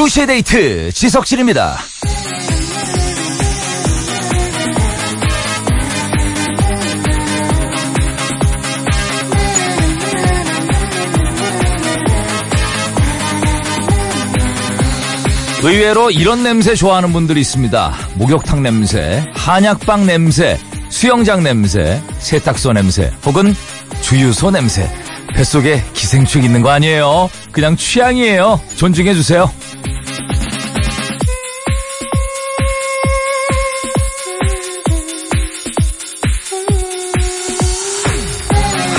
2시의 데이트 지석진입니다. 의외로 이런 냄새 좋아하는 분들이 있습니다. 목욕탕 냄새, 한약방 냄새, 수영장 냄새, 세탁소 냄새, 혹은 주유소 냄새. 뱃속에 기생충 있는 거 아니에요? 그냥 취향이에요. 존중해주세요.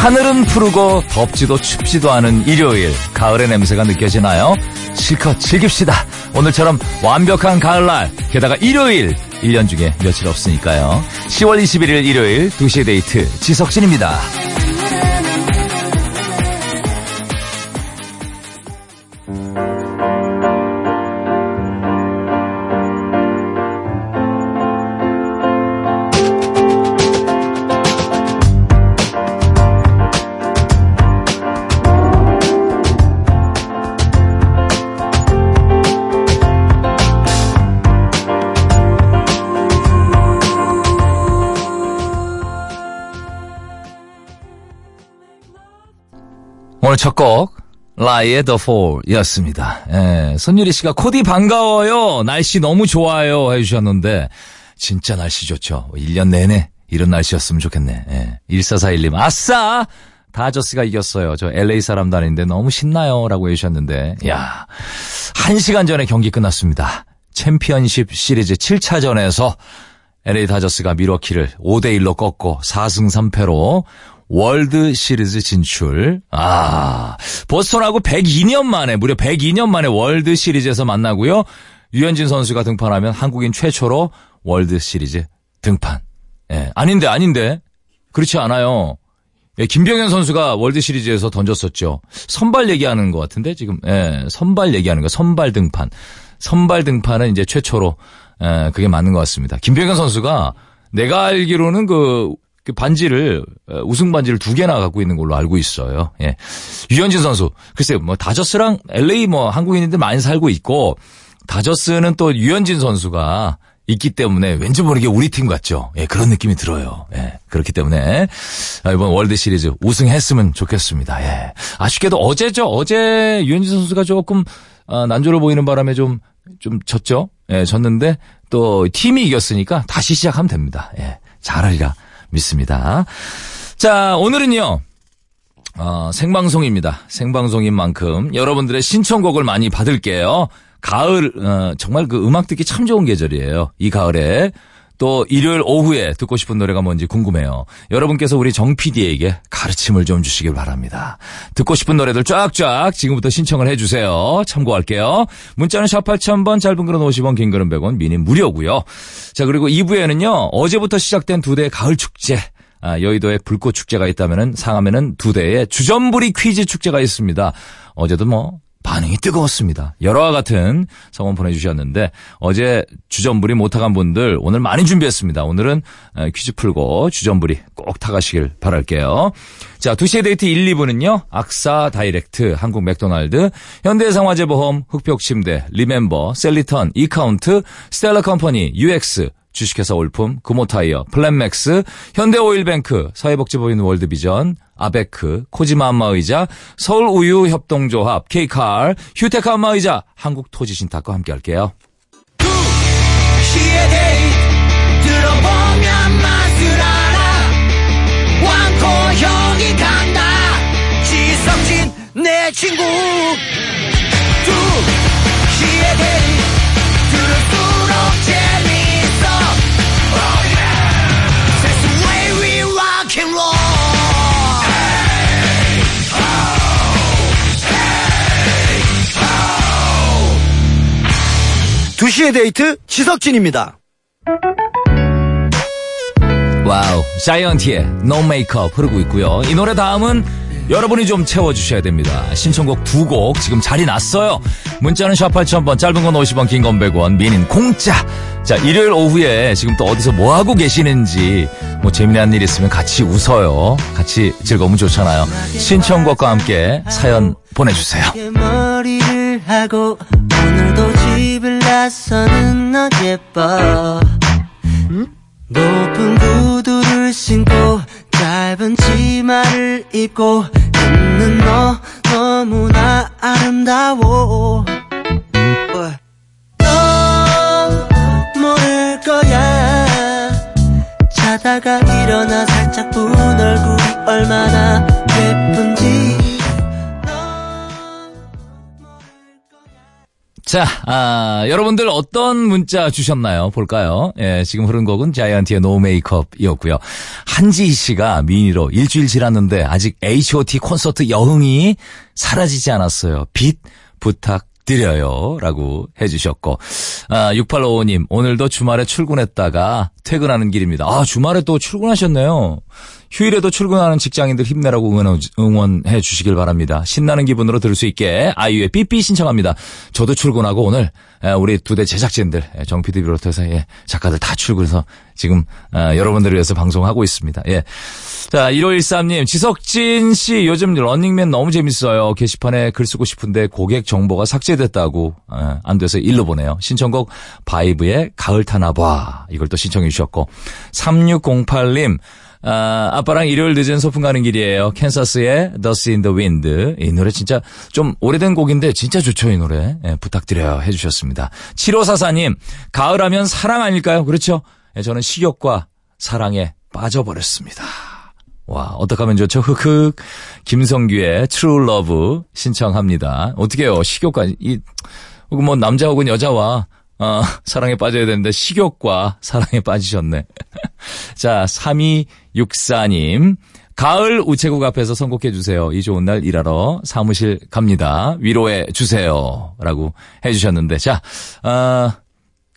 하늘은 푸르고 덥지도 춥지도 않은 일요일 가을의 냄새가 느껴지나요? 실컷 즐깁시다. 오늘처럼 완벽한 가을날 게다가 일요일 1년 중에 며칠 없으니까요. 10월 21일 일요일 2시의 데이트 지석진입니다. 오늘 첫 곡 라이의 The Fall 이었습니다. 예, 손유리 씨가 코디 반가워요. 날씨 너무 좋아요 해주셨는데 진짜 날씨 좋죠. 1년 내내 이런 날씨였으면 좋겠네. 예, 1441님 아싸 다저스가 이겼어요. 저 LA 사람도 아닌데 너무 신나요 라고 해주셨는데 야 1시간 전에 경기 끝났습니다. 챔피언십 시리즈 7차전에서 LA 다저스가 미러키를 5대1로 꺾고 4승 3패로 월드 시리즈 진출. 아, 보스턴하고 102년 만에, 무려 102년 만에 월드 시리즈에서 만나고요. 류현진 선수가 등판하면 한국인 최초로 월드 시리즈 등판. 예, 아닌데, 아닌데. 그렇지 않아요. 예, 김병현 선수가 월드 시리즈에서 던졌었죠. 선발 얘기하는 것 같은데, 지금, 예, 선발 얘기하는 거, 선발 등판. 선발 등판은 이제 최초로, 예, 그게 맞는 것 같습니다. 김병현 선수가 내가 알기로는 그, 그 반지를 우승 반지를 두 개나 갖고 있는 걸로 알고 있어요. 예. 유현진 선수 글쎄요 뭐 다저스랑 LA 뭐 한국인들 많이 살고 있고 다저스는 또 유현진 선수가 있기 때문에 왠지 모르게 우리 팀 같죠. 예, 그런 느낌이 들어요. 예, 그렇기 때문에 이번 월드 시리즈 우승했으면 좋겠습니다. 예. 아쉽게도 어제죠. 어제 유현진 선수가 조금 어, 난조를 보이는 바람에 좀좀 졌죠. 예, 졌는데 또 팀이 이겼으니까 다시 시작하면 됩니다. 예, 잘하리라. 믿습니다. 자, 오늘은요. 어, 생방송입니다. 생방송인 만큼 여러분들의 신청곡을 많이 받을게요. 가을 어, 정말 그 음악 듣기 참 좋은 계절이에요. 이 가을에 또 일요일 오후에 듣고 싶은 노래가 뭔지 궁금해요. 여러분께서 우리 정 PD에게 가르침을 좀 주시길 바랍니다. 듣고 싶은 노래들 쫙쫙 지금부터 신청을 해주세요. 참고할게요. 문자는 샵 8000번, 짧은 글은 50원, 긴 글은 100원, 미니 무료고요. 자 그리고 2부에는요. 어제부터 시작된 두데의 가을 축제. 아, 여의도에 불꽃 축제가 있다면은 상암에는 두데의 주전부리 퀴즈 축제가 있습니다. 어제도 뭐 반응이 뜨거웠습니다. 열화와 같은 성원 보내주셨는데 어제 주전부리 못 타간 분들 오늘 많이 준비했습니다. 오늘은 퀴즈 풀고 주전부리 꼭 타가시길 바랄게요. 자, 2시의 데이트 1, 2부는요. AXA 다이렉트, 한국 맥도날드, 현대해상화재보험, 흑벽침대, 리멤버, 셀리턴, 이카운트, 스텔라 컴퍼니, UX, 주식회사 올품, 금호타이어, 플랜맥스, 현대오일뱅크, 사회복지법인 월드비전, 아베크, 코지마 안마의자, 서울우유협동조합, 케이칼, 휴테크 안마의자, 한국토지신탁과 함께 할게요. 내 친구. 두 시의 데이 2시의 데이트 지석진입니다. 와우, 자이언티의 No Makeup 흐르고 있고요. 이 노래 다음은 여러분이 좀 채워주셔야 됩니다. 신청곡 두 곡 지금 자리 났어요. 문자는 샵 8000번, 짧은 건 50원, 긴 건 100원, 미니는 공짜. 자, 일요일 오후에 지금 또 어디서 뭐 하고 계시는지, 뭐 재미난 일 있으면 같이 웃어요. 같이 즐거우면 좋잖아요. 신청곡과 함께 사연 보내주세요. 머리를 하고 오늘도 집을 너 예뻐 높은 구두를 신고 짧은 치마를 입고 있는 너 너무나 아름다워. 너 모를 거야. 자다가 일어나 살짝 본 얼굴이 얼마나 예쁜 자, 아, 여러분들 어떤 문자 주셨나요? 볼까요? 예, 지금 흐른 곡은 자이언티의 No Make Up이었고요. 한지희 씨가 미니로 일주일 지났는데 아직 H.O.T 콘서트 여흥이 사라지지 않았어요. 빛 부탁 드려요. 라고 해주셨고, 아, 6855님, 오늘도 주말에 출근했다가 퇴근하는 길입니다. 아, 주말에 또 출근하셨네요. 휴일에도 출근하는 직장인들 힘내라고 응원, 응원해 주시길 바랍니다. 신나는 기분으로 들을 수 있게 아이유의 삐삐 신청합니다. 저도 출근하고 오늘 에, 우리 두 대 제작진들 에, 정 PD 비롯해서 예, 작가들 다 출근해서 지금 아, 여러분들을 위해서 방송하고 있습니다. 예. 자, 1513님, 지석진 씨 요즘 런닝맨 너무 재밌어요. 게시판에 글 쓰고 싶은데 고객 정보가 삭제됐다고 에, 안 돼서 일로 보내요. 신청곡 바이브의 가을 타나 봐. 이걸 또 신청해 주셨고 3608님 아, 아빠랑 일요일 늦은 소풍 가는 길이에요. 캔사스의 Dust in the Wind. 이 노래 진짜 좀 오래된 곡인데 진짜 좋죠, 이 노래. 예, 부탁드려요. 해주셨습니다. 7544님, 가을 하면 사랑 아닐까요? 그렇죠? 예, 저는 식욕과 사랑에 빠져버렸습니다. 와, 어떡하면 좋죠? 흑흑. 김성규의 True Love 신청합니다. 어떻게요? 식욕과, 이, 뭐, 남자 혹은 여자와 어, 사랑에 빠져야 되는데 식욕과 사랑에 빠지셨네. 자, 3264님. 가을 우체국 앞에서 선곡해 주세요. 이 좋은 날 일하러 사무실 갑니다. 위로해 주세요. 라고 해 주셨는데. 자, 어,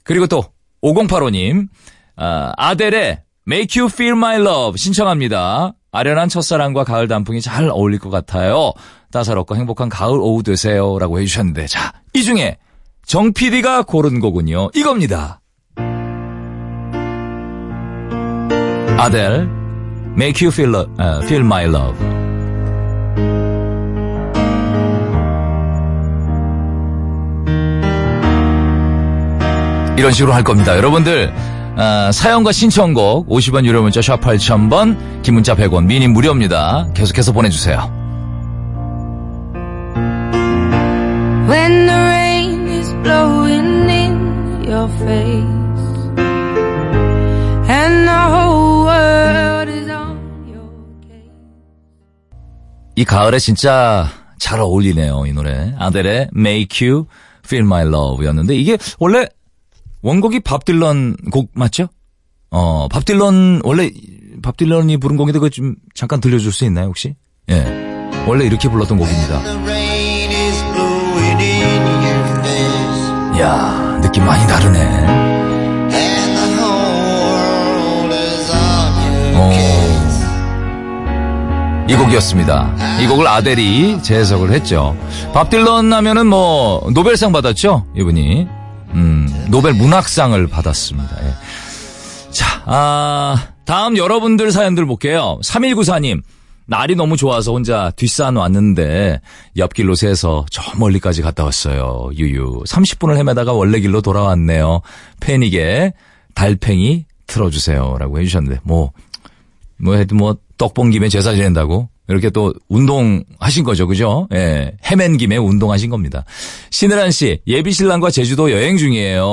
그리고 또 5085님. 어, 아델의 Make You Feel My Love 신청합니다. 아련한 첫사랑과 가을 단풍이 잘 어울릴 것 같아요. 따사롭고 행복한 가을 오후 되세요. 라고 해주셨는데. 자, 이 중에 정 PD가 고른 곡은요. 이겁니다. 아델, Make You Feel, uh, feel My Love. 이런 식으로 할 겁니다. 여러분들 아, 사연과 신청곡 50원 유료 문자 샵 8000번 긴 문자 100원 미니 무료입니다. 계속해서 보내주세요. When the rain is blowing in your face and the whole world is on your case. 이 가을에 진짜 잘 어울리네요, 이 노래. 아델의 Make You Feel My Love 였는데 이게 원래 원곡이 밥 딜런 곡 맞죠? 어, 밥 딜런, 원래 밥 딜런이 부른 곡인데 그거 좀 잠깐 들려줄 수 있나요, 혹시? 예. 원래 이렇게 불렀던 곡입니다. The rain is blowing in your face, 이야, 느낌 많이 다르네. 어. 이 곡이었습니다. 이 곡을 아델이 재해석을 했죠. 밥 딜런 하면은 뭐 노벨상 받았죠, 이분이. 음, 노벨 문학상을 받았습니다. 예. 자, 아, 다음 여러분들 사연들 볼게요. 3194님. 날이 너무 좋아서 혼자 뒷산 왔는데 옆길로 새서 저 멀리까지 갔다 왔어요. 유유. 30분을 헤매다가 원래 길로 돌아왔네요. 패닉에 달팽이 틀어주세요. 라고 해주셨는데, 뭐, 뭐 해도 뭐 떡 본 김에 제사 지낸다고 이렇게 또 운동하신 거죠, 그죠? 예, 헤맨 김에 운동하신 겁니다. 신혜란 씨, 예비 신랑과 제주도 여행 중이에요.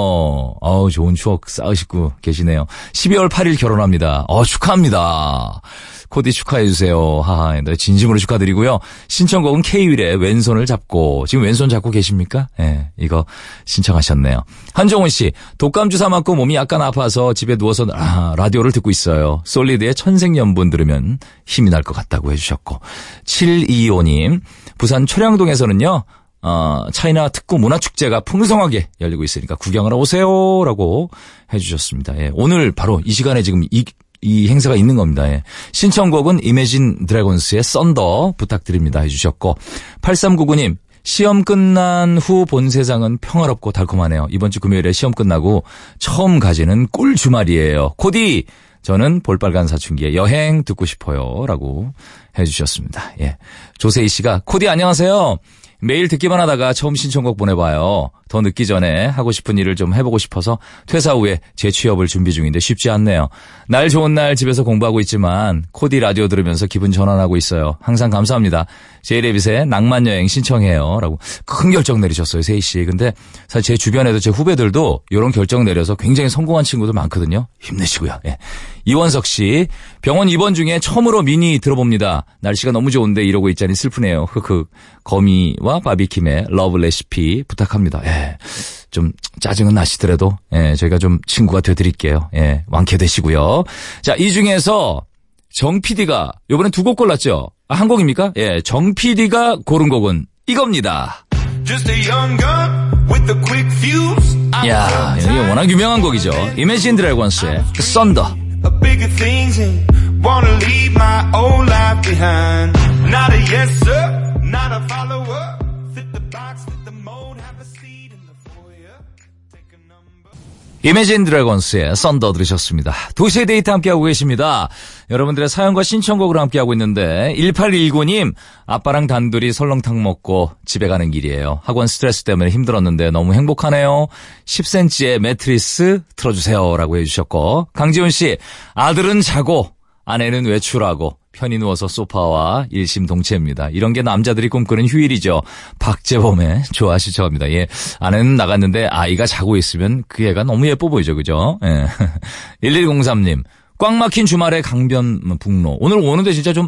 어우, 좋은 추억 쌓으시고 계시네요. 12월 8일 결혼합니다. 어, 축하합니다. 코디 축하해주세요. 하하, 네, 진심으로 축하드리고요. 신청곡은 K-윌의 왼손을 잡고, 지금 왼손 잡고 계십니까? 예, 이거 신청하셨네요. 한종훈 씨, 독감 주사 맞고 몸이 약간 아파서 집에 누워서 아, 라디오를 듣고 있어요. 솔리드의 천생연분 들으면 힘이 날 것 같다고 해주셨고. 725님, 부산 초량동에서는요, 어, 차이나 특구 문화축제가 풍성하게 열리고 있으니까 구경하러 오세요. 라고 해주셨습니다. 예, 오늘 바로 이 시간에 지금 이, 이 행사가 있는 겁니다. 예. 신청곡은 이매진 드래곤스의 썬더 부탁드립니다. 해주셨고. 8399님, 시험 끝난 후 본 세상은 평화롭고 달콤하네요. 이번 주 금요일에 시험 끝나고 처음 가지는 꿀 주말이에요. 코디! 저는 볼빨간 사춘기의 여행 듣고 싶어요. 라고 해주셨습니다. 예. 조세희 씨가, 코디 안녕하세요. 매일 듣기만 하다가 처음 신청곡 보내봐요. 더 늦기 전에 하고 싶은 일을 좀 해보고 싶어서 퇴사 후에 재취업을 준비 중인데 쉽지 않네요. 날 좋은 날 집에서 공부하고 있지만 코디 라디오 들으면서 기분 전환하고 있어요. 항상 감사합니다. 제이레빗의 낭만여행 신청해요. 라고 큰 결정 내리셨어요, 세희 씨. 근데 사실 제 주변에도 제 후배들도 이런 결정 내려서 굉장히 성공한 친구들 많거든요. 힘내시고요. 예. 이원석 씨, 병원 입원 중에 처음으로 미니 들어봅니다. 날씨가 너무 좋은데 이러고 있자니 슬프네요. 흑흑. 거미와 바비킴의 Love Recipe 부탁합니다. 예. 좀 짜증은 나시더라도 예, 저희가 좀 친구가 되드릴게요. 예, 완쾌되시고요. 자, 이 중에서 정 PD가 요번엔 두곡 골랐죠? 아, 한 곡입니까? 예, 정 PD가 고른 곡은 이겁니다. Just a young gun with a quick fuse. I 야, 이게 워낙 유명한 곡이죠. 이매진 드래곤스의 썬더. wanna leave my old life behind. Not a yes sir, not a follower. Imagine Dragons의 Thunder 들으셨습니다. 도시의 데이트 함께하고 계십니다. 여러분들의 사연과 신청곡을 함께하고 있는데 1819님 아빠랑 단둘이 설렁탕 먹고 집에 가는 길이에요. 학원 스트레스 때문에 힘들었는데 너무 행복하네요. 10cm의 매트리스 틀어주세요 라고 해주셨고 강지훈 씨 아들은 자고 아내는 외출하고 편히 누워서 소파와 일심동체입니다. 이런 게 남자들이 꿈꾸는 휴일이죠. 박재범의 좋아하시죠 합니다. 예. 아내는 나갔는데 아이가 자고 있으면 그 애가 너무 예뻐 보이죠. 그죠? 예. 1103님. 꽉 막힌 주말에 강변 북로. 오늘 오는데 진짜 좀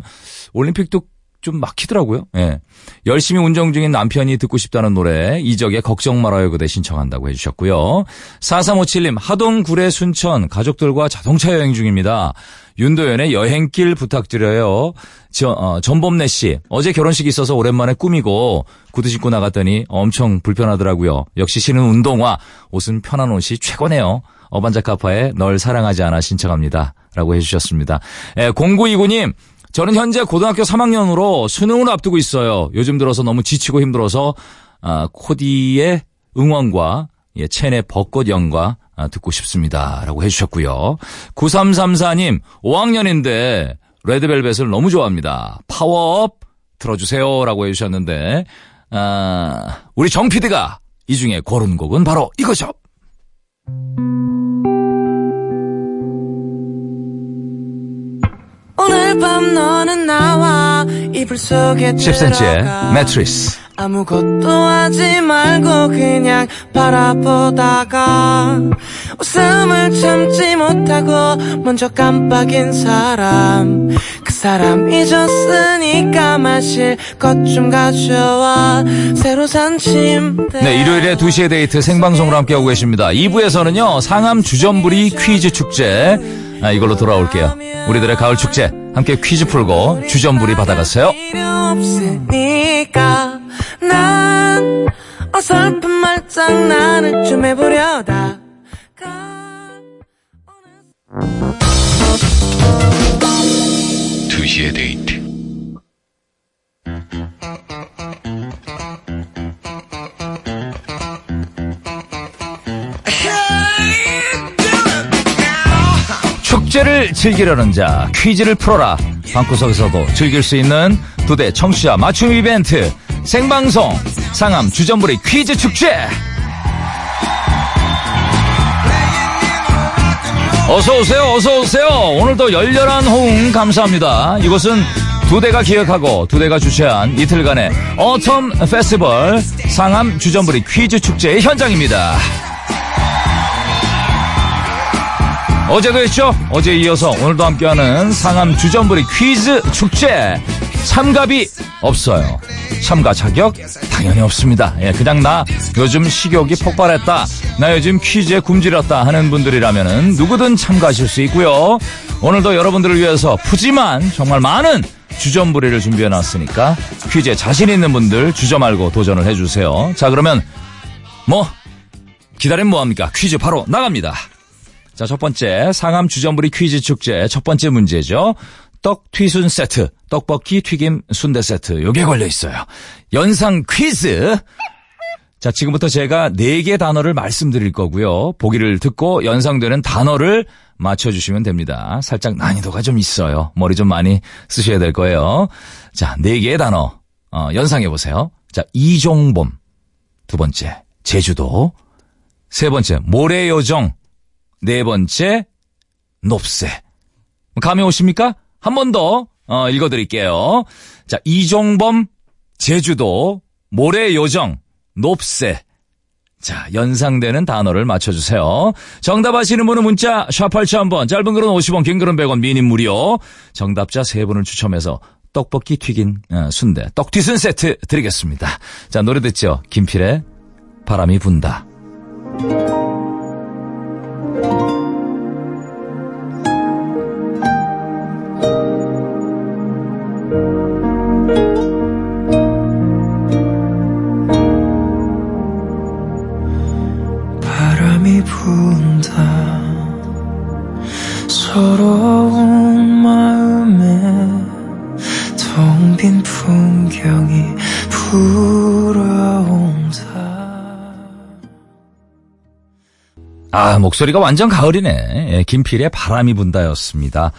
올림픽도 좀 막히더라고요. 예. 열심히 운전 중인 남편이 듣고 싶다는 노래 이적의 걱정 말아요 그대 신청한다고 해주셨고요. 4357님 하동 구례 순천 가족들과 자동차 여행 중입니다. 윤도현의 여행길 부탁드려요. 저, 어, 전범래 씨 어제 결혼식이 있어서 오랜만에 꾸미고 구두 신고 나갔더니 엄청 불편하더라고요. 역시 신은 운동화 옷은 편한 옷이 최고네요. 어반자카파의 널 사랑하지 않아 신청합니다. 라고 해주셨습니다. 예, 0929님 저는 현재 고등학교 3학년으로 수능을 앞두고 있어요. 요즘 들어서 너무 지치고 힘들어서 아, 코디의 응원과 예, 첸의 벚꽃 연과 아, 듣고 싶습니다. 라고 해주셨고요. 9334님 5학년인데 레드벨벳을 너무 좋아합니다. 파워업 들어주세요. 라고 해주셨는데 아, 우리 정 PD가 이 중에 고른 곡은 바로 이거죠. 오늘 밤 너는 나와 이불 속에 10cm의 들어가. 매트리스. 아무것도 하지 말고 그냥 바라보다가 웃음을 참지 못하고 먼저 깜빡인 사람 그 사람 잊었으니까 마실 것 좀 가져와 새로 산 침대 네, 일요일에 2시의 데이트 생방송으로 함께하고 계십니다. 2부에서는요, 상암 주전부리 퀴즈 축제. 아, 이걸로 돌아올게요. 우리들의 가을 축제. 함께 퀴즈 풀고 주전부리 받아가세요. 2시의 데이트 축제를 즐기려는 자, 퀴즈를 풀어라. 방구석에서도 즐길 수 있는 두대 청취자 맞춤 이벤트. 생방송 상암 주전부리 퀴즈 축제. 어서 오세요, 어서 오세요. 오늘도 열렬한 호응 감사합니다. 이곳은 두 대가 기획하고 두 대가 주최한 이틀간의 어텀 페스티벌 상암 주전부리 퀴즈 축제의 현장입니다. 어제도 했죠? 어제 이어서 오늘도 함께하는 상암 주전부리 퀴즈 축제 참가비 없어요. 참가 자격 당연히 없습니다. 예, 그냥 나 요즘 식욕이 폭발했다. 나 요즘 퀴즈에 굶주렸다 하는 분들이라면은 누구든 참가하실 수 있고요. 오늘도 여러분들을 위해서 푸짐한 정말 많은 주전부리를 준비해 놨으니까 퀴즈에 자신 있는 분들 주저 말고 도전을 해주세요. 자 그러면 뭐 기다리면 뭐합니까? 퀴즈 바로 나갑니다. 자, 첫 번째 상암 주전부리 퀴즈 축제 첫 번째 문제죠. 떡 튀순 세트, 떡볶이 튀김 순대 세트. 요게 걸려 있어요. 연상 퀴즈. 자, 지금부터 제가 네 개 단어를 말씀드릴 거고요. 보기를 듣고 연상되는 단어를 맞춰주시면 됩니다. 살짝 난이도가 좀 있어요. 머리 좀 많이 쓰셔야 될 거예요. 자, 네 개의 단어, 어, 연상해 보세요. 자, 이종범. 두 번째, 제주도. 세 번째, 모래요정. 네 번째, 높새. 감이 오십니까? 한 번 더, 어, 읽어드릴게요. 자, 이종범, 제주도, 모래 요정, 높새. 자, 연상되는 단어를 맞춰주세요. 정답 아시는 분은 문자, 샵 8000번, 짧은 글은 50원, 긴 글은 100원, 미니 무료. 정답자 세 분을 추첨해서 떡볶이 튀긴 어, 순대, 떡튀순 세트 드리겠습니다. 자, 노래 듣죠? 김필의 바람이 분다. 아, 목소리가 완전 가을이네. 예, 김필의 바람이 분다였습니다.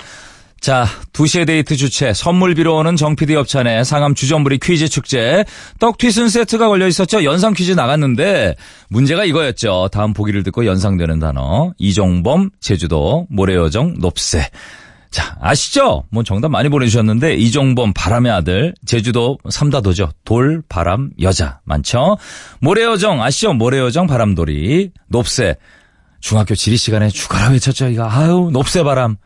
자, 2시의 데이트 주최 선물 비로 오는 정피디 협찬의 상암 주전부리 퀴즈 축제 떡튀순 세트가 걸려 있었죠. 연상 퀴즈 나갔는데 문제가 이거였죠. 다음 보기를 듣고 연상되는 단어 이종범, 제주도, 모래요정, 높새. 자, 아시죠? 뭐 정답 많이 보내주셨는데 이종범 바람의 아들, 제주도 삼다도죠. 돌, 바람, 여자 많죠? 모래요정 아시죠? 모래요정 바람돌이, 높새. 중학교 지리 시간에 죽어라 외쳤죠. 이거 아유 높새 바람.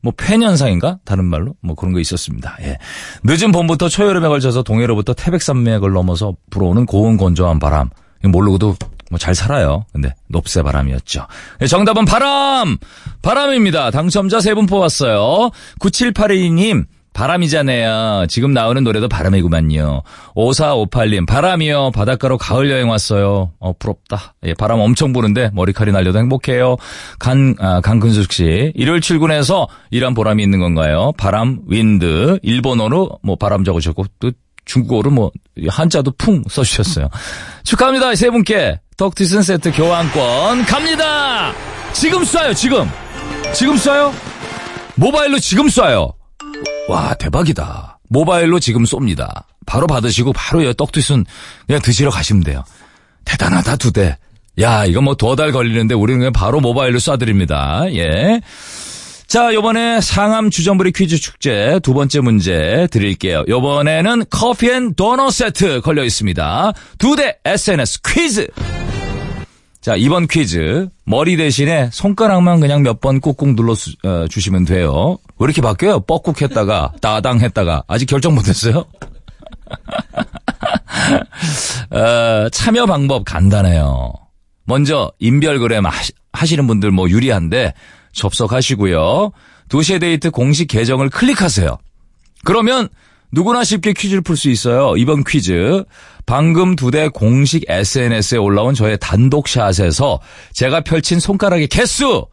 뭐 폐년상인가? 다른 말로 뭐 그런 거 있었습니다. 예. 늦은 봄부터 초여름에 걸쳐서 동해로부터 태백산맥을 넘어서 불어오는 고운 건조한 바람. 모르고도 뭐 잘 살아요. 근데 높새 바람이었죠. 예, 정답은 바람! 바람입니다. 당첨자 세 분 뽑았어요. 9782님, 바람이잖아요. 지금 나오는 노래도 바람이구만요. 5458님, 바람이요. 바닷가로 가을 여행 왔어요. 어, 부럽다. 예, 바람 엄청 부는데 머리칼이 날려도 행복해요. 간, 아, 강근숙 씨. 일요일 출근해서 일한 보람이 있는 건가요? 바람, 윈드. 일본어로 뭐 바람 적으셨고, 또 중국어로 뭐 한자도 풍 써주셨어요. 축하합니다. 세 분께 덕티슨 세트 교환권 갑니다. 지금 쏴요. 지금. 지금 쏴요. 모바일로 지금 쏴요. 와 대박이다. 모바일로 지금 쏩니다. 바로 받으시고 바로 떡튀순 그냥 드시러 가시면 돼요. 대단하다 두데. 야 이거 뭐 두 달 걸리는데 우리는 그냥 바로 모바일로 쏴드립니다. 예. 자, 요번에 상암 주전부리 퀴즈 축제 두 번째 문제 드릴게요. 요번에는 커피 and 도넛 세트 걸려 있습니다. 두데 SNS 퀴즈. 자, 이번 퀴즈. 머리 대신에 손가락만 그냥 몇 번 꾹꾹 눌러 수, 어, 주시면 돼요. 왜 이렇게 바뀌어요? 뻑꾹 했다가, 따당 했다가. 아직 결정 못 했어요? 어, 참여 방법 간단해요. 먼저, 인별그램 하시, 하시 는 분들 뭐 유리한데, 접속하시고요. 도시의 데이트 공식 계정을 클릭하세요. 그러면 누구나 쉽게 퀴즈를 풀 수 있어요. 이번 퀴즈 방금 두데 공식 SNS에 올라온 저의 단독샷에서 제가 펼친 손가락의 개수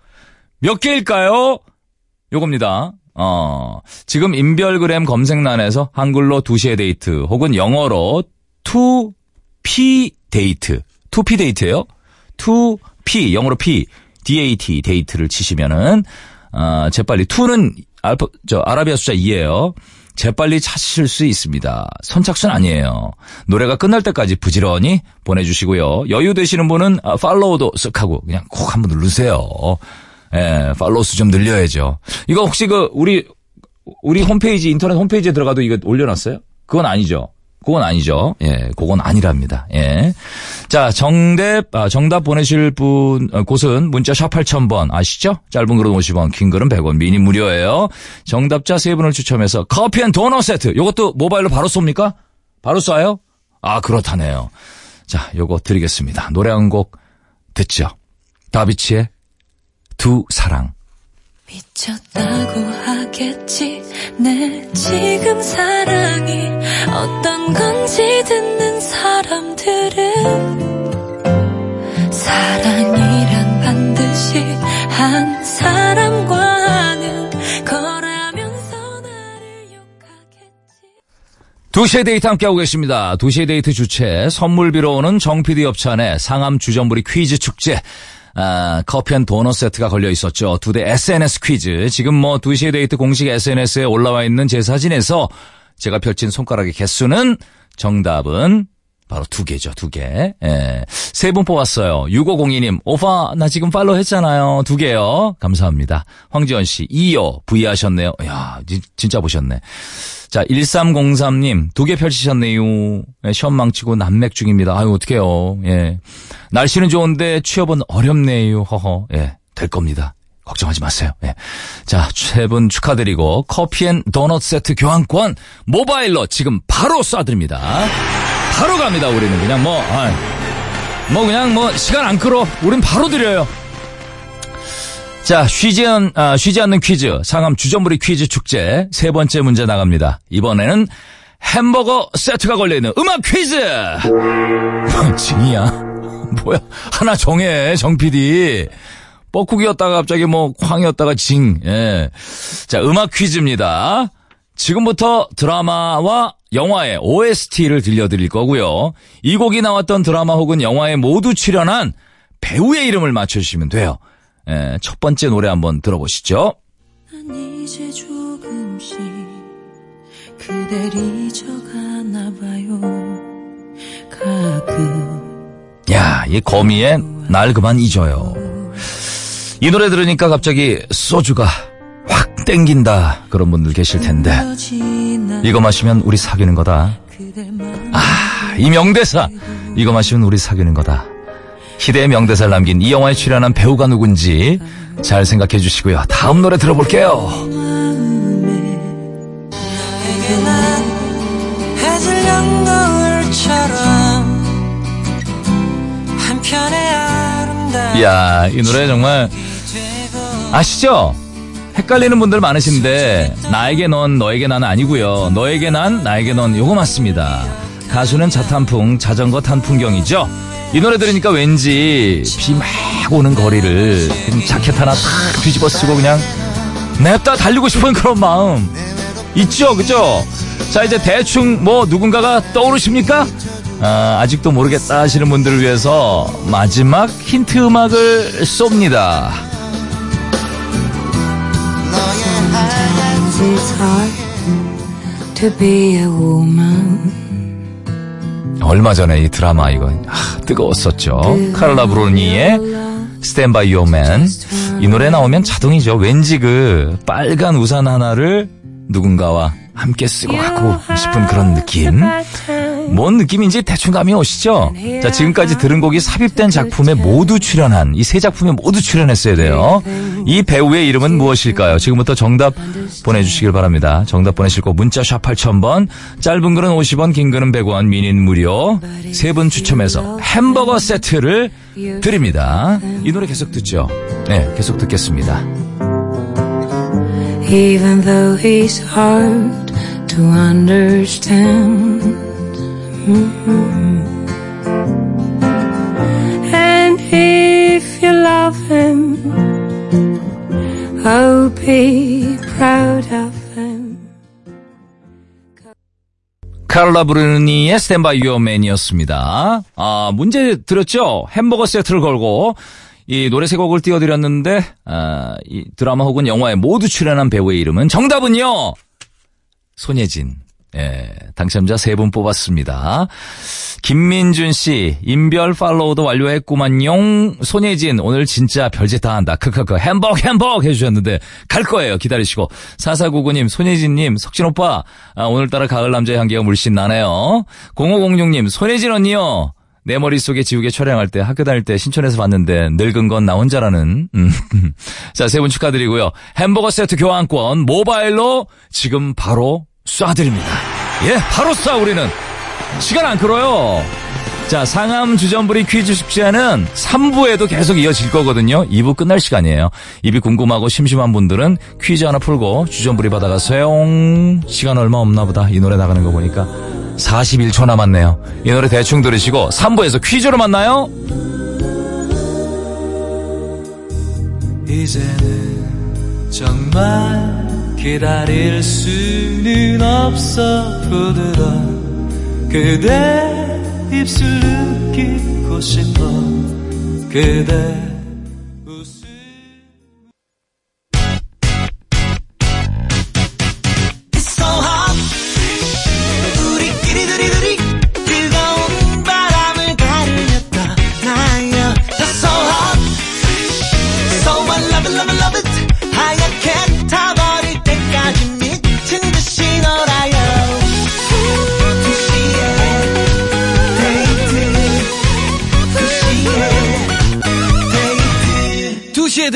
몇 개일까요? 요겁니다. 어, 지금 인별그램 검색란에서 한글로 2시의 데이트 혹은 영어로 2P 데이트. 2P 데이트예요? 2P 영어로 P DAT 데이트를 치시면은 어, 재빨리 2는 알파 저 아라비아 숫자 2예요. 재빨리 찾으실 수 있습니다. 선착순 아니에요. 노래가 끝날 때까지 부지런히 보내주시고요. 여유 되시는 분은 아, 팔로우도 쓱 하고 그냥 콕 한번 누르세요. 예, follow 수좀 늘려야죠. 이거 혹시 그 우리 우리 홈페이지 인터넷 홈페이지에 들어가도 이거 올려놨어요? 그건 아니죠. 그건 아니죠. 예, 그건 아니랍니다. 예. 자, 정답, 아, 정답 보내실 분, 어, 곳은 문자 샵 8000번 아시죠? 짧은 글은 50원, 긴 글은 100원, 미니 무료예요. 정답자 세 분을 추첨해서 커피 and 도넛 세트. 요것도 모바일로 바로 쏩니까? 바로 쏴요? 아, 그렇다네요. 자, 요거 드리겠습니다. 노래 한 곡 듣죠. 다비치의 두 사랑. 미쳤다고 하겠지 내 지금 사랑이 어떤 건지 듣는 사람들은 사랑이란 반드시 한 사람과 하는 거라면서 나를 욕하겠지 2시의 데이트 함께하고 계십니다. 2시의 데이트 주최 선물 비로 오는 정피디 협찬의 상암 주전부리 퀴즈 축제. 아, 커피 and 도넛 세트가 걸려 있었죠. 두데 SNS 퀴즈. 지금 뭐 2시의 데이트 공식 SNS에 올라와 있는 제 사진에서 제가 펼친 손가락의 개수는 정답은 바로 두 개죠, 두 개. 예. 세 분 뽑았어요. 6502님, 오빠, 나 지금 follow 했잖아요. 두 개요. 감사합니다. 황지연 씨, 2요. V 하셨네요. 야 진- 진짜 보셨네. 자, 1303님, 두 개 펼치셨네요. 예, 시험 망치고 낮맥 중입니다. 아유, 어떡해요. 예. 날씨는 좋은데 취업은 어렵네요. 허허. 예, 될 겁니다. 걱정하지 마세요. 예. 자, 세 분 축하드리고 커피 and 도넛 세트 교환권 모바일로 지금 바로 쏴드립니다. 바로 갑니다. 우리는 그냥 뭐, 아, 뭐 그냥 뭐 시간 안 끌어. 우린 바로 드려요. 자, 쉬지, 않, 아, 쉬지 않는 퀴즈, 상암 주전부리 퀴즈 축제 세 번째 문제 나갑니다. 이번에는 햄버거 세트가 걸려있는 음악 퀴즈! 징이야. 뭐야. 하나 정해, 정 PD. 뻐꾸기였다가 갑자기 뭐 쾅이었다가 징. 예. 자, 음악 퀴즈입니다. 지금부터 드라마와 영화의 OST를 들려드릴 거고요. 이 곡이 나왔던 드라마 혹은 영화에 모두 출연한 배우의 이름을 맞춰주시면 돼요. 예, 첫 번째 노래 한번 들어보시죠. 난 이제 조금씩 그댈 잊어가나 봐요 가끔 야, 이 거미의 날 그만 잊어요. 이 노래 들으니까 갑자기 소주가 확 땡긴다. 그런 분들 계실 텐데. 이거 마시면 우리 사귀는 거다. 아, 이 명대사. 이거 마시면 우리 사귀는 거다. 희대의 명대사를 남긴 이 영화에 출연한 배우가 누군지 잘 생각해 주시고요. 다음 노래 들어볼게요. 이야, 이 노래 정말 아시죠? 헷갈리는 분들 많으신데 나에게 넌 너에게 난 아니고요. 너에게 난 나에게 넌 요거 맞습니다. 가수는 자탄풍 자전거 탄 풍경이죠. 이 노래 들으니까 왠지 비 막 오는 거리를 자켓 하나 탁 뒤집어 쓰고 그냥 냅다 달리고 싶은 그런 마음 있죠, 그죠? 자 이제 대충 뭐 누군가가 떠오르십니까? 아, 아직도 모르겠다 하시는 분들을 위해서 마지막 힌트 음악을 쏩니다. 얼마 전에 이 드라마 이거 아, 뜨거웠었죠. 카를라 브로니의 Your Man. 이 노래 나오면 자동이죠. 왠지 그 빨간 우산 하나를 누군가와 함께 쓰고 가고 싶은 그런 느낌. 뭔 느낌인지 대충 감이 오시죠? 자, 지금까지 들은 곡이 삽입된 작품에 모두 출연한, 이 세 작품에 모두 출연했어야 돼요. 이 배우의 이름은 무엇일까요? 지금부터 정답 보내주시길 바랍니다. 정답 보내실 거 문자 샵 8000번, 짧은 글은 50원, 긴 글은 100원, 미닌 무료. 세 분 추첨해서 햄버거 세트를 드립니다. 이 노래 계속 듣죠? 네, 계속 듣겠습니다. Even though he's hard to understand. And if you love him Oh, be proud of him 카를라 브루니의 스탠바이 유어맨이었습니다. 아, 문제 들었죠? 햄버거 세트를 걸고 이 노래 세 곡을 띄워드렸는데 아, 이 드라마 혹은 영화에 모두 출연한 배우의 이름은 정답은요. 손예진. 예, 당첨자 세 분 뽑았습니다. 김민준 씨, 인별 팔로우도 완료했구만용. 손예진, 오늘 진짜 별짓 다 한다. 크크크, 햄버거, 햄버거 해주셨는데, 갈 거예요. 기다리시고. 4499님, 손예진님, 석진 오빠, 아, 오늘따라 가을 남자의 향기가 물씬 나네요. 0506님, 손예진 언니요. 내 머릿속에 지우개 촬영할 때 학교 다닐 때 신촌에서 봤는데 늙은 건 나 혼자라는. 음. 자, 세 분 축하드리고요. 햄버거 세트 교환권 모바일로 지금 바로 쏴드립니다. 예, 바로 쏴 우리는. 시간 안 끌어요. 자, 상암 주전부리 퀴즈 숙제는 3부에도 계속 이어질 거거든요. 2부 끝날 시간이에요. 입이 궁금하고 심심한 분들은 퀴즈 하나 풀고 주전부리 받아가세요. 시간 얼마 없나 보다. 이 노래 나가는 거 보니까 41초 남았네요. 이 노래 대충 들으시고 3부에서 퀴즈로 만나요. 이제는 정말 기다릴 수는 없어 부드러운 그대 입술 느끼고 싶어. 그대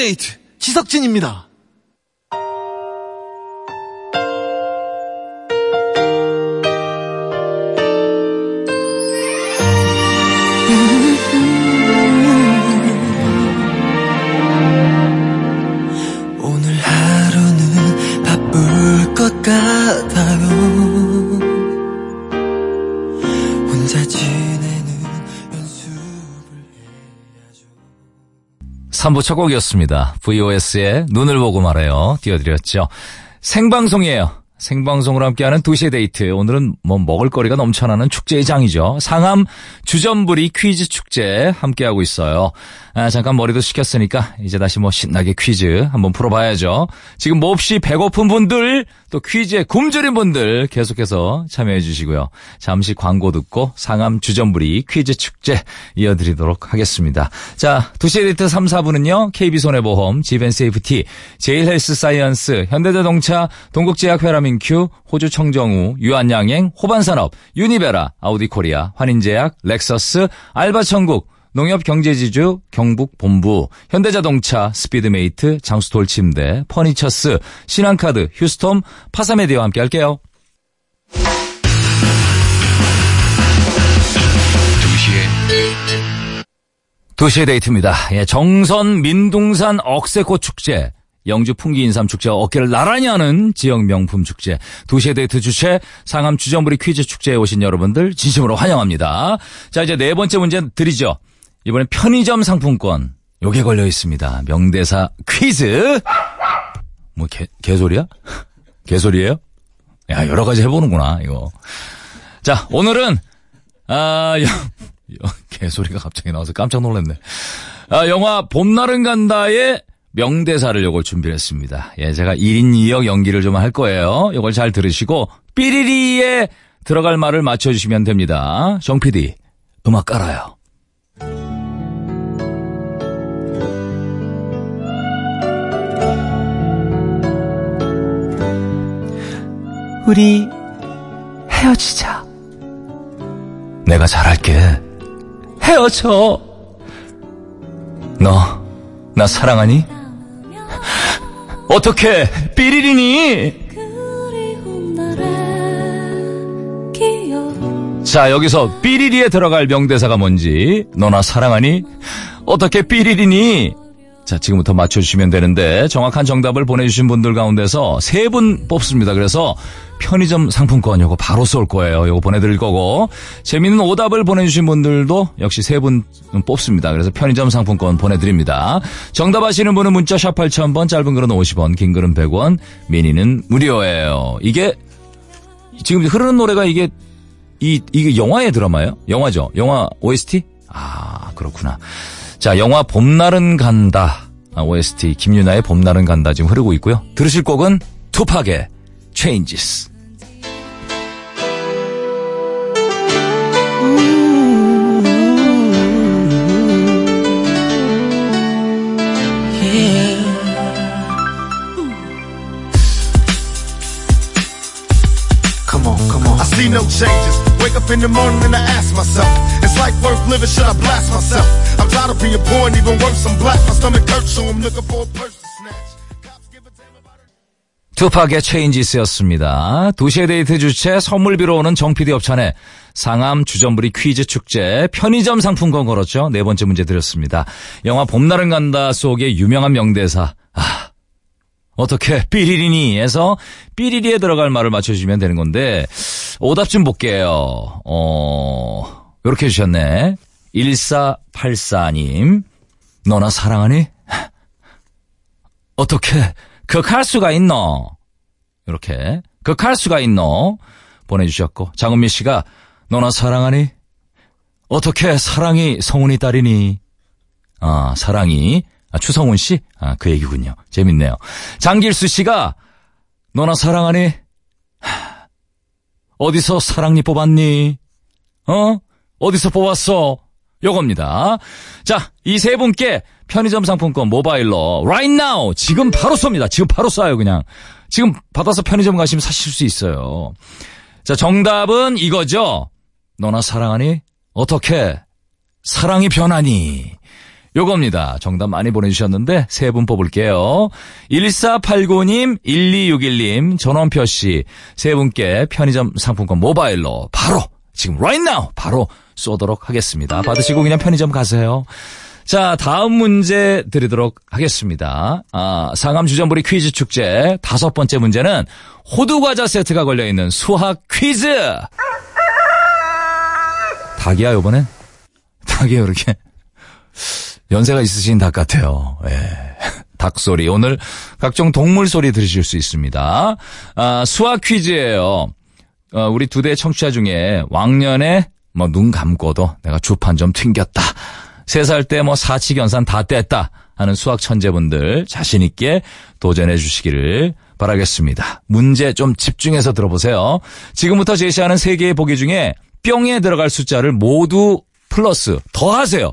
2시의 데이트 지석진입니다. 3부 첫 곡이었습니다. VOS의 눈을 보고 말해요. 띄워드렸죠. 생방송이에요. 생방송으로 함께하는 2시의 데이트. 오늘은 뭐 먹을거리가 넘쳐나는 축제의 장이죠. 상암 주전부리 퀴즈 축제 함께하고 있어요. 아, 잠깐 머리도 식혔으니까 이제 다시 뭐 신나게 퀴즈 한번 풀어봐야죠. 지금 몹시 배고픈 분들 또 퀴즈에 굶주린 분들 계속해서 참여해 주시고요. 잠시 광고 듣고 상암 주전부리 퀴즈 축제 이어드리도록 하겠습니다. 자, 2시의 데이트 3, 4부는요. KB손해보험, 지벤세이프티, 제일헬스사이언스, 현대자동차, 동국제약 훼라민큐, 호주 청정우, 유한양행, 호반산업, 유니베라, 아우디코리아, 환인제약, 렉서스, 알바천국, 농협경제지주, 경북본부, 현대자동차, 스피드메이트, 장수돌침대, 퍼니처스, 신한카드, 휴스톰, 파사메디와 함께 할게요. 2시의 데이트입니다. 예, 정선 민둥산 억새꽃 축제. 영주 풍기 인삼 축제와 어깨를 나란히 하는 지역 명품 축제. 2시의 데이트 주최 상암 주전부리 퀴즈 축제에 오신 여러분들 진심으로 환영합니다. 자, 이제 네 번째 문제 드리죠. 이번엔 편의점 상품권. 요게 걸려 있습니다. 명대사 퀴즈. 뭐 개, 개소리야? 개소리예요? 야, 여러 가지 해보는구나, 이거. 자, 오늘은, 아, 영, 영- 개소리가 갑자기 나와서 깜짝 놀랐네. 아, 영화 봄날은 간다의 명대사를 요걸 준비했습니다. 예, 제가 1인 2역 연기를 좀 할 거예요. 요걸 잘 들으시고, 삐리리에 들어갈 말을 맞춰주시면 됩니다. 정 PD, 음악 깔아요. 우리 헤어지자 내가 잘할게. 헤어져. 너, 나 사랑하니? 어떻게, 삐리리니? 자, 여기서 삐리리에 들어갈 명대사가 뭔지, 너나 사랑하니? 어떻게 삐리리니? 자, 지금부터 맞춰주시면 되는데, 정확한 정답을 보내주신 분들 가운데서 세 분 뽑습니다. 그래서 편의점 상품권 요거 바로 쏠 거예요. 요거 보내드릴 거고, 재밌는 오답을 보내주신 분들도 역시 세 분 뽑습니다. 그래서 편의점 상품권 보내드립니다. 정답 아시는 분은 문자 샵 8000번, 짧은 글은 50원, 긴 글은 100원, 미니는 무료예요. 이게, 지금 흐르는 노래가 이게 이, 이게 영화의 드라마예요? 영화죠? 영화 OST? 아, 그렇구나. 자, 영화 봄날은 간다. 아, OST, 김유나의 봄날은 간다 지금 흐르고 있고요. 들으실 곡은 투팍의 Changes. Tired of being poor and even worse, I'm black. My stomach hurts, so I'm looking for a purse to snatch. A. 투팍의 체인지스였습니다. 도시의 데이트 주최 선물 비로 오는 정PD 협찬에 상암 주전부리 퀴즈 축제 편의점 상품권 걸었죠. 네 번째 문제 드렸습니다. 영화 봄날은 간다 속의 유명한 명대사. 아, 어떻게 삐리리니에서 삐리리에 들어갈 말을 맞춰주시면 되는 건데 오답 좀 볼게요. 어, 요렇게 해주셨네. 1484님. 너나 사랑하니? 어떻게 극할 수가 있노? 이렇게 극할 수가 있노? 보내주셨고 장은미 씨가 너나 사랑하니? 어떻게 사랑이 성훈이 딸이니? 아 사랑이 아, 추성훈 씨? 아, 그 얘기군요. 재밌네요. 장길수 씨가 너나 사랑하니? 하, 어디서 사랑니 뽑았니? 어? 어디서 뽑았어? 요겁니다. 자, 이 세 분께 편의점 상품권 모바일로 right now 지금 바로 쏩니다. 지금 바로 쏴요 그냥. 지금 받아서 편의점 가시면 사실 수 있어요. 자, 정답은 이거죠. 너나 사랑하니? 어떻게? 사랑이 변하니? 요겁니다. 정답 많이 보내주셨는데 세 분 뽑을게요. 1489님, 1261님, 전원표 씨 세 분께 편의점 상품권 모바일로 바로 지금 right now 바로 쏘도록 하겠습니다. 받으시고 그냥 편의점 가세요. 자, 다음 문제 드리도록 하겠습니다. 아, 상암 주전부리 퀴즈 축제 다섯 번째 문제는 호두 과자 세트가 걸려 있는 수학 퀴즈! 닭이야, 요번엔? 닭이에요, 이렇게. 연세가 있으신 닭 같아요. 예. 닭 소리. 오늘 각종 동물 소리 들으실 수 있습니다. 아, 수학 퀴즈예요. 어, 우리 두 대 청취자 중에 왕년에 뭐 눈 감고도 내가 주판 좀 튕겼다. 세 살 때 뭐 사치견산 다 뗐다 하는 수학 천재분들 자신 있게 도전해 주시기를 바라겠습니다. 문제 좀 집중해서 들어보세요. 지금부터 제시하는 세 개의 보기 중에 뿅에 들어갈 숫자를 모두 플러스 더하세요.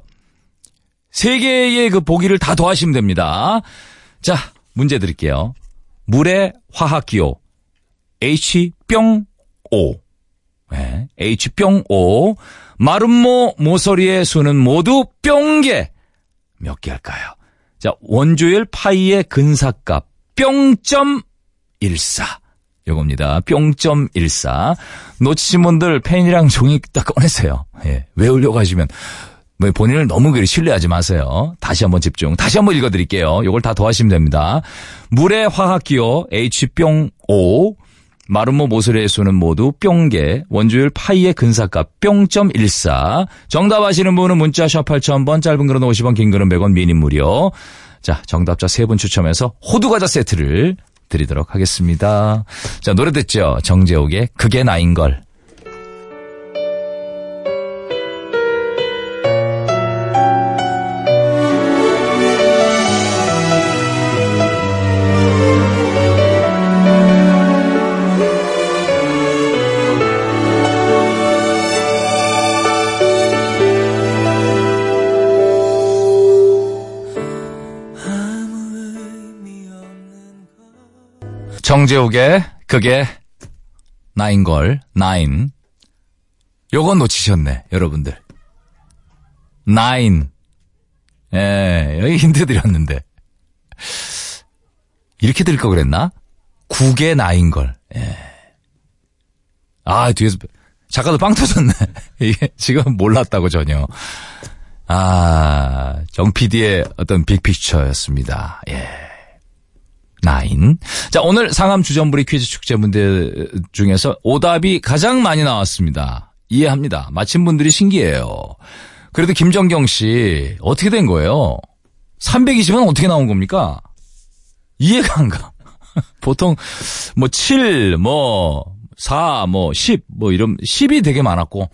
세 개의 그 보기를 다 더하시면 됩니다. 자, 문제 드릴게요. 물의 화학 기호 H-O. 네, H-O. 마름모 모서리의 수는 모두 뿅개. 몇 개일까요? 자, 원주율 파이의 근사값 뿅.14. 요겁니다. 뿅.14. 놓치신 분들 펜이랑 종이 딱 꺼내세요. 예, 외우려고 하시면 뭐 본인을 너무 그리 신뢰하지 마세요. 다시 한번 집중. 다시 한번 읽어드릴게요. 요걸 다 더하시면 됩니다. 물의 화학기호 H-O 마름모 모서리의 수는 모두 뿅개, 원주율 파이의 근사값 뿅.14. 정답 아시는 분은 문자 샵 8000번, 짧은 글은 50원, 긴 글은 100원, 미니 무료. 자, 정답자 세분 추첨해서 호두과자 세트를 드리도록 하겠습니다. 자, 노래 듣죠? 정재욱의 그게 나인걸. 정재욱의 그게 나인 걸, 나인. 요건 놓치셨네, 여러분들. 나인. 예, 여기 힌트 드렸는데. 이렇게 들 거 그랬나? 국의 나인 걸. 예. 아, 뒤에서, 작가도 빵 터졌네. 이게 지금 몰랐다고 전혀. 아, 정 PD의 어떤 빅픽처였습니다. 예. 나인. 자, 오늘 상암 주전부리 퀴즈 축제 문제 중에서 오답이 가장 많이 나왔습니다. 이해합니다. 맞힌 분들이 신기해요. 그래도 김정경 씨, 어떻게 된 거예요? 320은 어떻게 나온 겁니까? 이해가 안 가. 보통, 뭐, 7, 뭐, 4, 뭐, 10, 뭐, 이런, 10이 되게 많았고,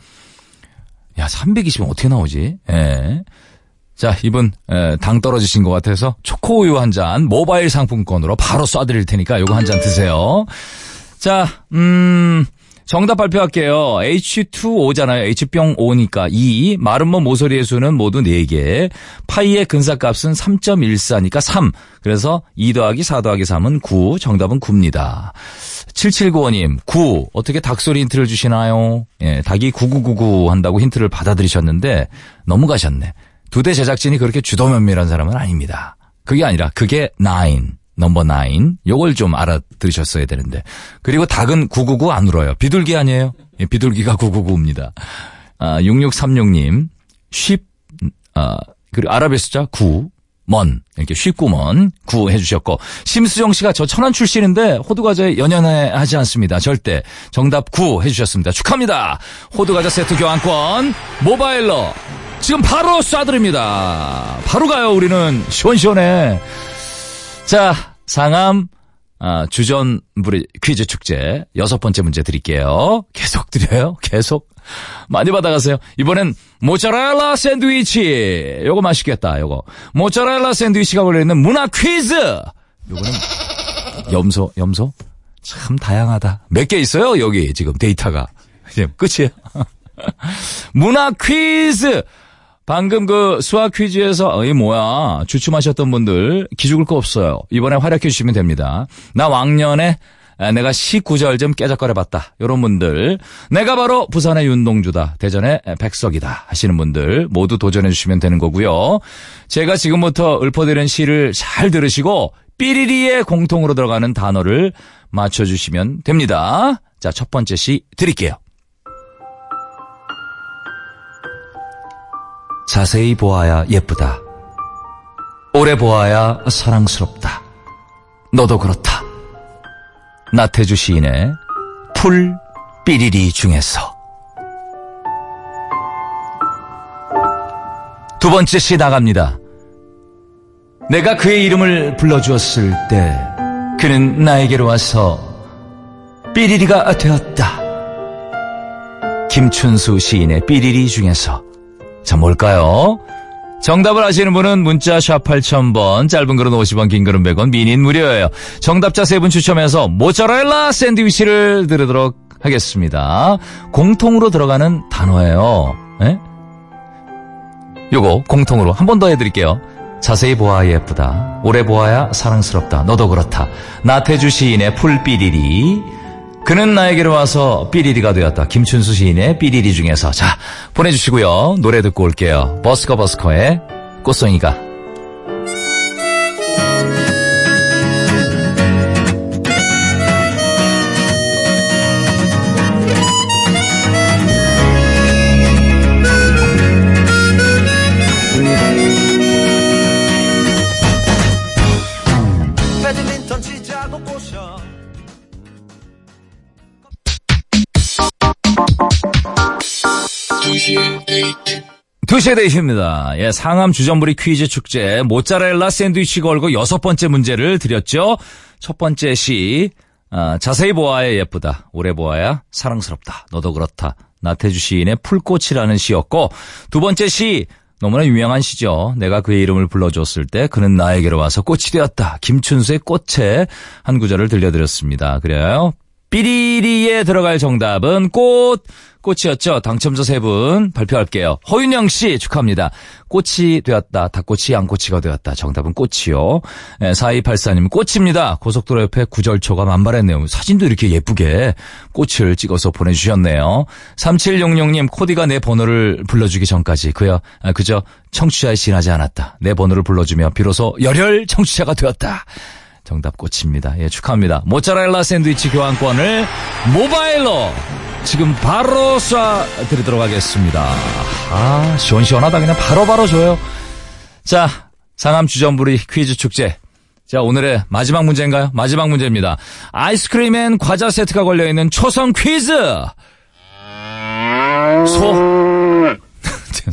야, 320은 어떻게 나오지? 예. 자, 이분 에, 당 떨어지신 것 같아서 초코우유 한 잔 모바일 상품권으로 바로 쏴드릴 테니까 요거 한 잔 드세요. 자, 음, 정답 발표할게요. H2O잖아요. H병 5니까 2. 마름모 모서리의 수는 모두 4개. 파이의 근사값은 3.14니까 3. 그래서 2 더하기 4 더하기 3은 9. 정답은 9입니다. 7795님, 9. 어떻게 닭소리 힌트를 주시나요? 예, 닭이 9999 한다고 힌트를 받아들이셨는데 너무 가셨네. 두 대 제작진이 그렇게 주도면밀한 사람은 아닙니다. 그게 아니라 그게 9. 넘버 9. 요걸 좀 알아들으셨어야 되는데. 그리고 닭은 999 안 울어요. 비둘기 아니에요? 예, 비둘기가 999입니다. 아, 6636님, 쉽, 아, 그리고 아랍의 숫자 9. 먼 이렇게 쉽구먼 구 해주셨고 심수정 씨가 저 천안 출신인데 호두과자에 연연해 하지 않습니다 절대 정답 구 해주셨습니다 축하합니다 호두과자 세트 교환권 모바일로 지금 바로 쏴드립니다 바로 가요 우리는 시원시원해 자 상암 아, 주전부리 퀴즈 축제 여섯 번째 문제 드릴게요. 계속 드려요. 계속 많이 받아가세요. 이번엔 모짜렐라 샌드위치. 요거 맛있겠다. 요거 모짜렐라 샌드위치가 걸려있는 문화 퀴즈. 요거는 염소 염소 참 다양하다. 몇 개 있어요 여기 지금 데이터가 이제 끝이에요. 문화 퀴즈. 방금 그 수학 퀴즈에서 이 뭐야 주춤하셨던 분들 기죽을 거 없어요. 이번에 활약해 주시면 됩니다. 나 왕년에 아, 내가 시 구절 좀 깨작거려봤다. 이런 분들. 내가 바로 부산의 윤동주다. 대전의 백석이다. 하시는 분들 모두 도전해 주시면 되는 거고요. 제가 지금부터 읊어드리는 시를 잘 들으시고 삐리리의 공통으로 들어가는 단어를 맞춰주시면 됩니다. 자, 첫 번째 시 드릴게요. 자세히 보아야 예쁘다. 오래 보아야 사랑스럽다. 너도 그렇다. 나태주 시인의 풀 삐리리 중에서 두 번째 시 나갑니다. 내가 그의 이름을 불러주었을 때 그는 나에게로 와서 삐리리가 되었다. 김춘수 시인의 삐리리 중에서 자 뭘까요? 정답을 아시는 분은 문자 샵 8000번, 짧은 글은 50원, 긴 글은 100원, 미닌 무료예요. 정답자 세 분 추첨해서 모짜렐라 샌드위치를 드리도록 하겠습니다. 공통으로 들어가는 단어예요. 예? 요거 공통으로 한 번 더 해드릴게요. 자세히 보아야 예쁘다. 오래 보아야 사랑스럽다. 너도 그렇다. 나태주 시인의 풀삐리리. 그는 나에게로 와서 삐리리가 되었다. 김춘수 시인의 삐리리 중에서 자 보내주시고요. 노래 듣고 올게요. 버스커 버스커의 꽃송이가 두시에 데이트입니다. 예, 상암 주전부리 퀴즈 축제 모짜렐라 샌드위치 걸고 여섯 번째 문제를 드렸죠. 첫 번째 시 아, 자세히 보아야 예쁘다. 오래 보아야 사랑스럽다. 너도 그렇다. 나태주 시인의 풀꽃이라는 시였고 두 번째 시 너무나 유명한 시죠. 내가 그의 이름을 불러줬을 때 그는 나에게로 와서 꽃이 되었다. 김춘수의 꽃에 한 구절을 들려드렸습니다. 그래요. 삐리리에 들어갈 정답은 꽃, 꽃이었죠. 당첨자 세 분 발표할게요. 허윤영 씨 축하합니다. 꽃이 되었다. 닭꽃이 양꼬치가 되었다. 정답은 꽃이요. 예, 4284님 꽃입니다. 고속도로 옆에 구절초가 만발했네요. 사진도 이렇게 예쁘게 꽃을 찍어서 보내주셨네요. 3766님 코디가 내 번호를 불러주기 전까지 그야 아, 그저 청취자에 지나지 않았다. 내 번호를 불러주며 비로소 열혈 청취자가 되었다. 정답 꽃입니다. 예, 축하합니다. 모짜렐라 샌드위치 교환권을 모바일로 지금 바로 쏴 드리도록 하겠습니다. 아, 시원시원하다. 그냥 바로 바로 줘요. 자, 상암 주전부리 퀴즈 축제. 자, 오늘의 마지막 문제인가요? 마지막 문제입니다. 아이스크림 and 과자 세트가 걸려있는 초성 퀴즈! 소.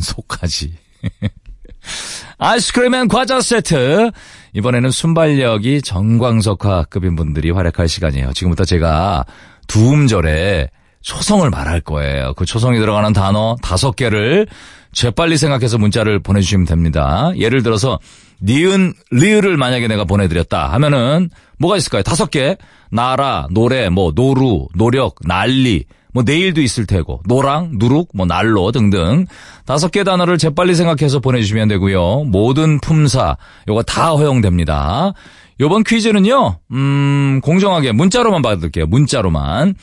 소까지. 아이스크림 and 과자 세트. 이번에는 순발력이 정광석화급인 분들이 활약할 시간이에요. 지금부터 제가 두 음절에 초성을 말할 거예요. 그 초성이 들어가는 단어 다섯 개를 재빨리 생각해서 문자를 보내주시면 됩니다. 예를 들어서 니은, 리을을 만약에 내가 보내드렸다 하면은 뭐가 있을까요? 다섯 개. 나라, 노래, 뭐 노루, 노력, 난리, 뭐 내일도 있을 테고 노랑, 누룩, 뭐 난로 등등 다섯 개 단어를 재빨리 생각해서 보내주시면 되고요. 모든 품사 요거 다 허용됩니다. 요번 퀴즈는요, 음, 공정하게 문자로만 받을게요. 문자로만.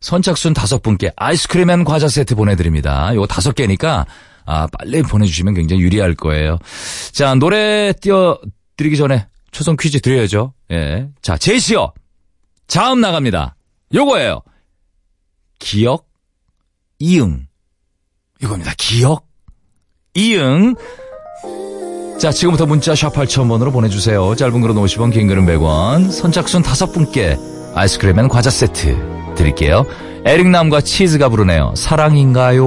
선착순 다섯 분께 아이스크림 and 과자 세트 보내드립니다. 요거 다섯 개니까, 아, 빨리 보내주시면 굉장히 유리할 거예요. 자, 노래 띄워드리기 전에 초성 퀴즈 드려야죠. 예. 자, 제시어. 자음 나갑니다. 요거예요. 기역, 이응. 이겁니다. 기역, 이응. 자, 지금부터 문자 샵 8000번으로 보내주세요. 짧은 글은 50원, 긴 글은 100원. 선착순 다섯 분께 아이스크림 and 과자 세트 드릴게요. 에릭남과 치즈가 부르네요. 사랑인가요?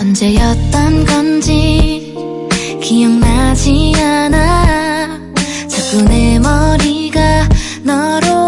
언제였던 건지 기억나지 않아 자꾸 내 머리가 너로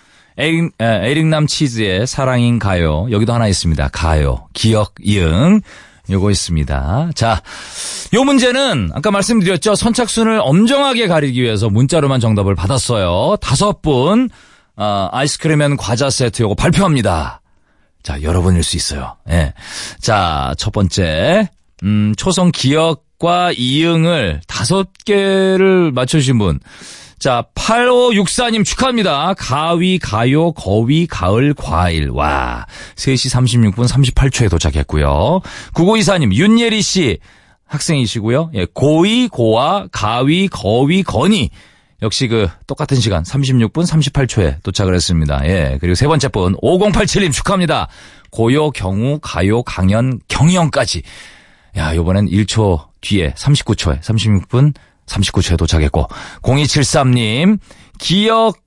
에릭, 에, 에릭남 치즈의 사랑인 가요. 여기도 하나 있습니다. 가요. 기역, 이응. 요거 있습니다. 자, 요 문제는 아까 말씀드렸죠. 선착순을 엄정하게 가리기 위해서 문자로만 정답을 받았어요. 다섯 분, 어, 아이스크림 and 과자 세트 요거 발표합니다. 자, 여러분일 수 있어요. 예. 자, 첫 번째, 음, 초성 기역과 이응을 다섯 개를 맞춰주신 분. 자, 8564님 축하합니다. 가위, 가요, 거위, 가을, 과일. 와. 3시 36분 38초에 도착했고요. 9924님, 윤예리 씨. 학생이시고요. 예, 고이, 고아, 가위, 거위, 건이. 역시 그 똑같은 시간 36분 38초에 도착을 했습니다. 예. 그리고 세 번째 분 5087님 축하합니다. 고요, 경우, 가요, 강연, 경영까지. 야, 요번엔 1초 뒤에 39초에 36분 39초에 도착했고 0273님 기억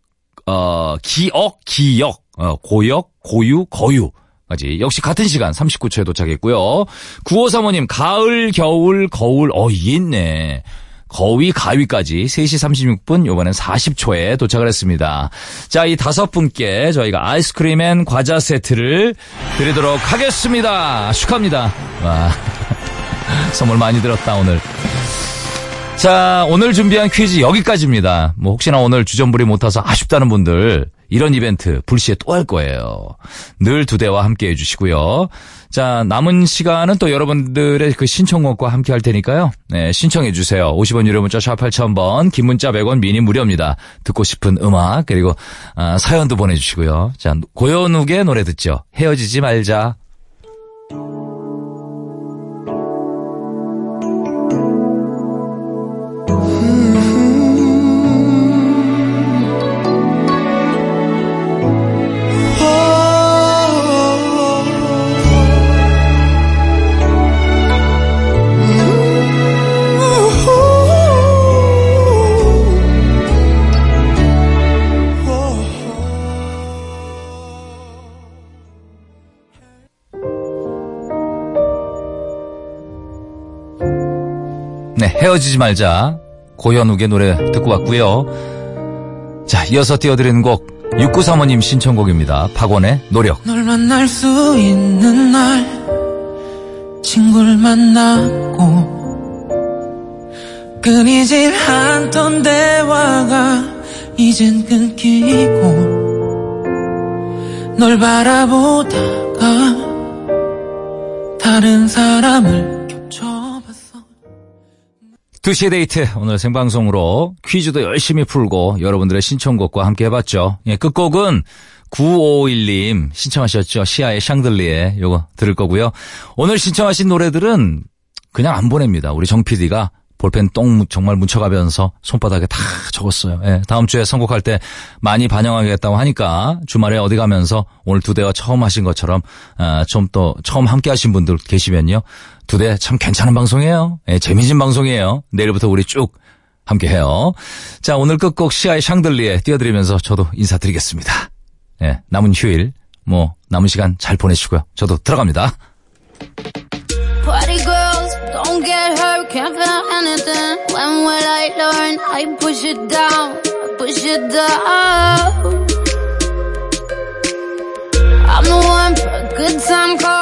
어 기억 기억 어 고역 고유 거유 까지 역시 같은 시간 39초에 도착했고요. 9535님 가을 겨울 거울 어 있네. 거위 가위까지 3시 36분 요번엔 40초에 도착을 했습니다. 자, 이 다섯 분께 저희가 아이스크림 and 과자 세트를 드리도록 하겠습니다. 축하합니다. 와. 선물 많이 들었다 오늘. 자, 오늘 준비한 퀴즈 여기까지입니다. 뭐 혹시나 오늘 주전부리 못 타서 아쉽다는 분들 이런 이벤트 불시에 또 할 거예요. 늘 두 대와 함께 해 주시고요. 자, 남은 시간은 또 여러분들의 그 신청곡과 함께 할 테니까요. 네, 신청해 주세요. 50원 유료 문자 샵 8000번, 긴 문자 100원, 미니 무료입니다. 듣고 싶은 음악, 그리고 아, 사연도 보내 주시고요. 자, 고현욱의 노래 듣죠. 헤어지지 말자. 네, 헤어지지 말자. 고현욱의 노래 듣고 왔고요. 자, 이어서 띄워드리는 곡 6935님 신청곡입니다. 박원의 노력. 널 만날 수 있는 날 친구를 만났고 끊이질 않던 대화가 이젠 끊기고 널 바라보다가 다른 사람을 2시의 데이트 오늘 생방송으로 퀴즈도 열심히 풀고 여러분들의 신청곡과 함께 해봤죠. 예, 끝곡은 9551님 신청하셨죠. 시아의 샹들리에 요거 들을 거고요. 오늘 신청하신 노래들은 그냥 안 보냅니다. 우리 정 PD가 볼펜 똥 정말 묻혀가면서 손바닥에 다 적었어요. 예, 다음 주에 선곡할 때 많이 반영하겠다고 하니까 주말에 어디 가면서 오늘 두 대와 처음 하신 것처럼 아, 좀 또 처음 함께 하신 분들 계시면요. 두 대 참 괜찮은 방송이에요. 예, 재미진 방송이에요. 내일부터 우리 쭉 함께 해요. 자, 오늘 끝곡 시아의 샹들리에 띄워드리면서 저도 인사드리겠습니다. 예, 남은 휴일, 뭐, 남은 시간 잘 보내시고요. 저도 들어갑니다. Don't get hurt, can't feel anything. When will I learn? I push it down, I push it down. I'm the one for a good time call.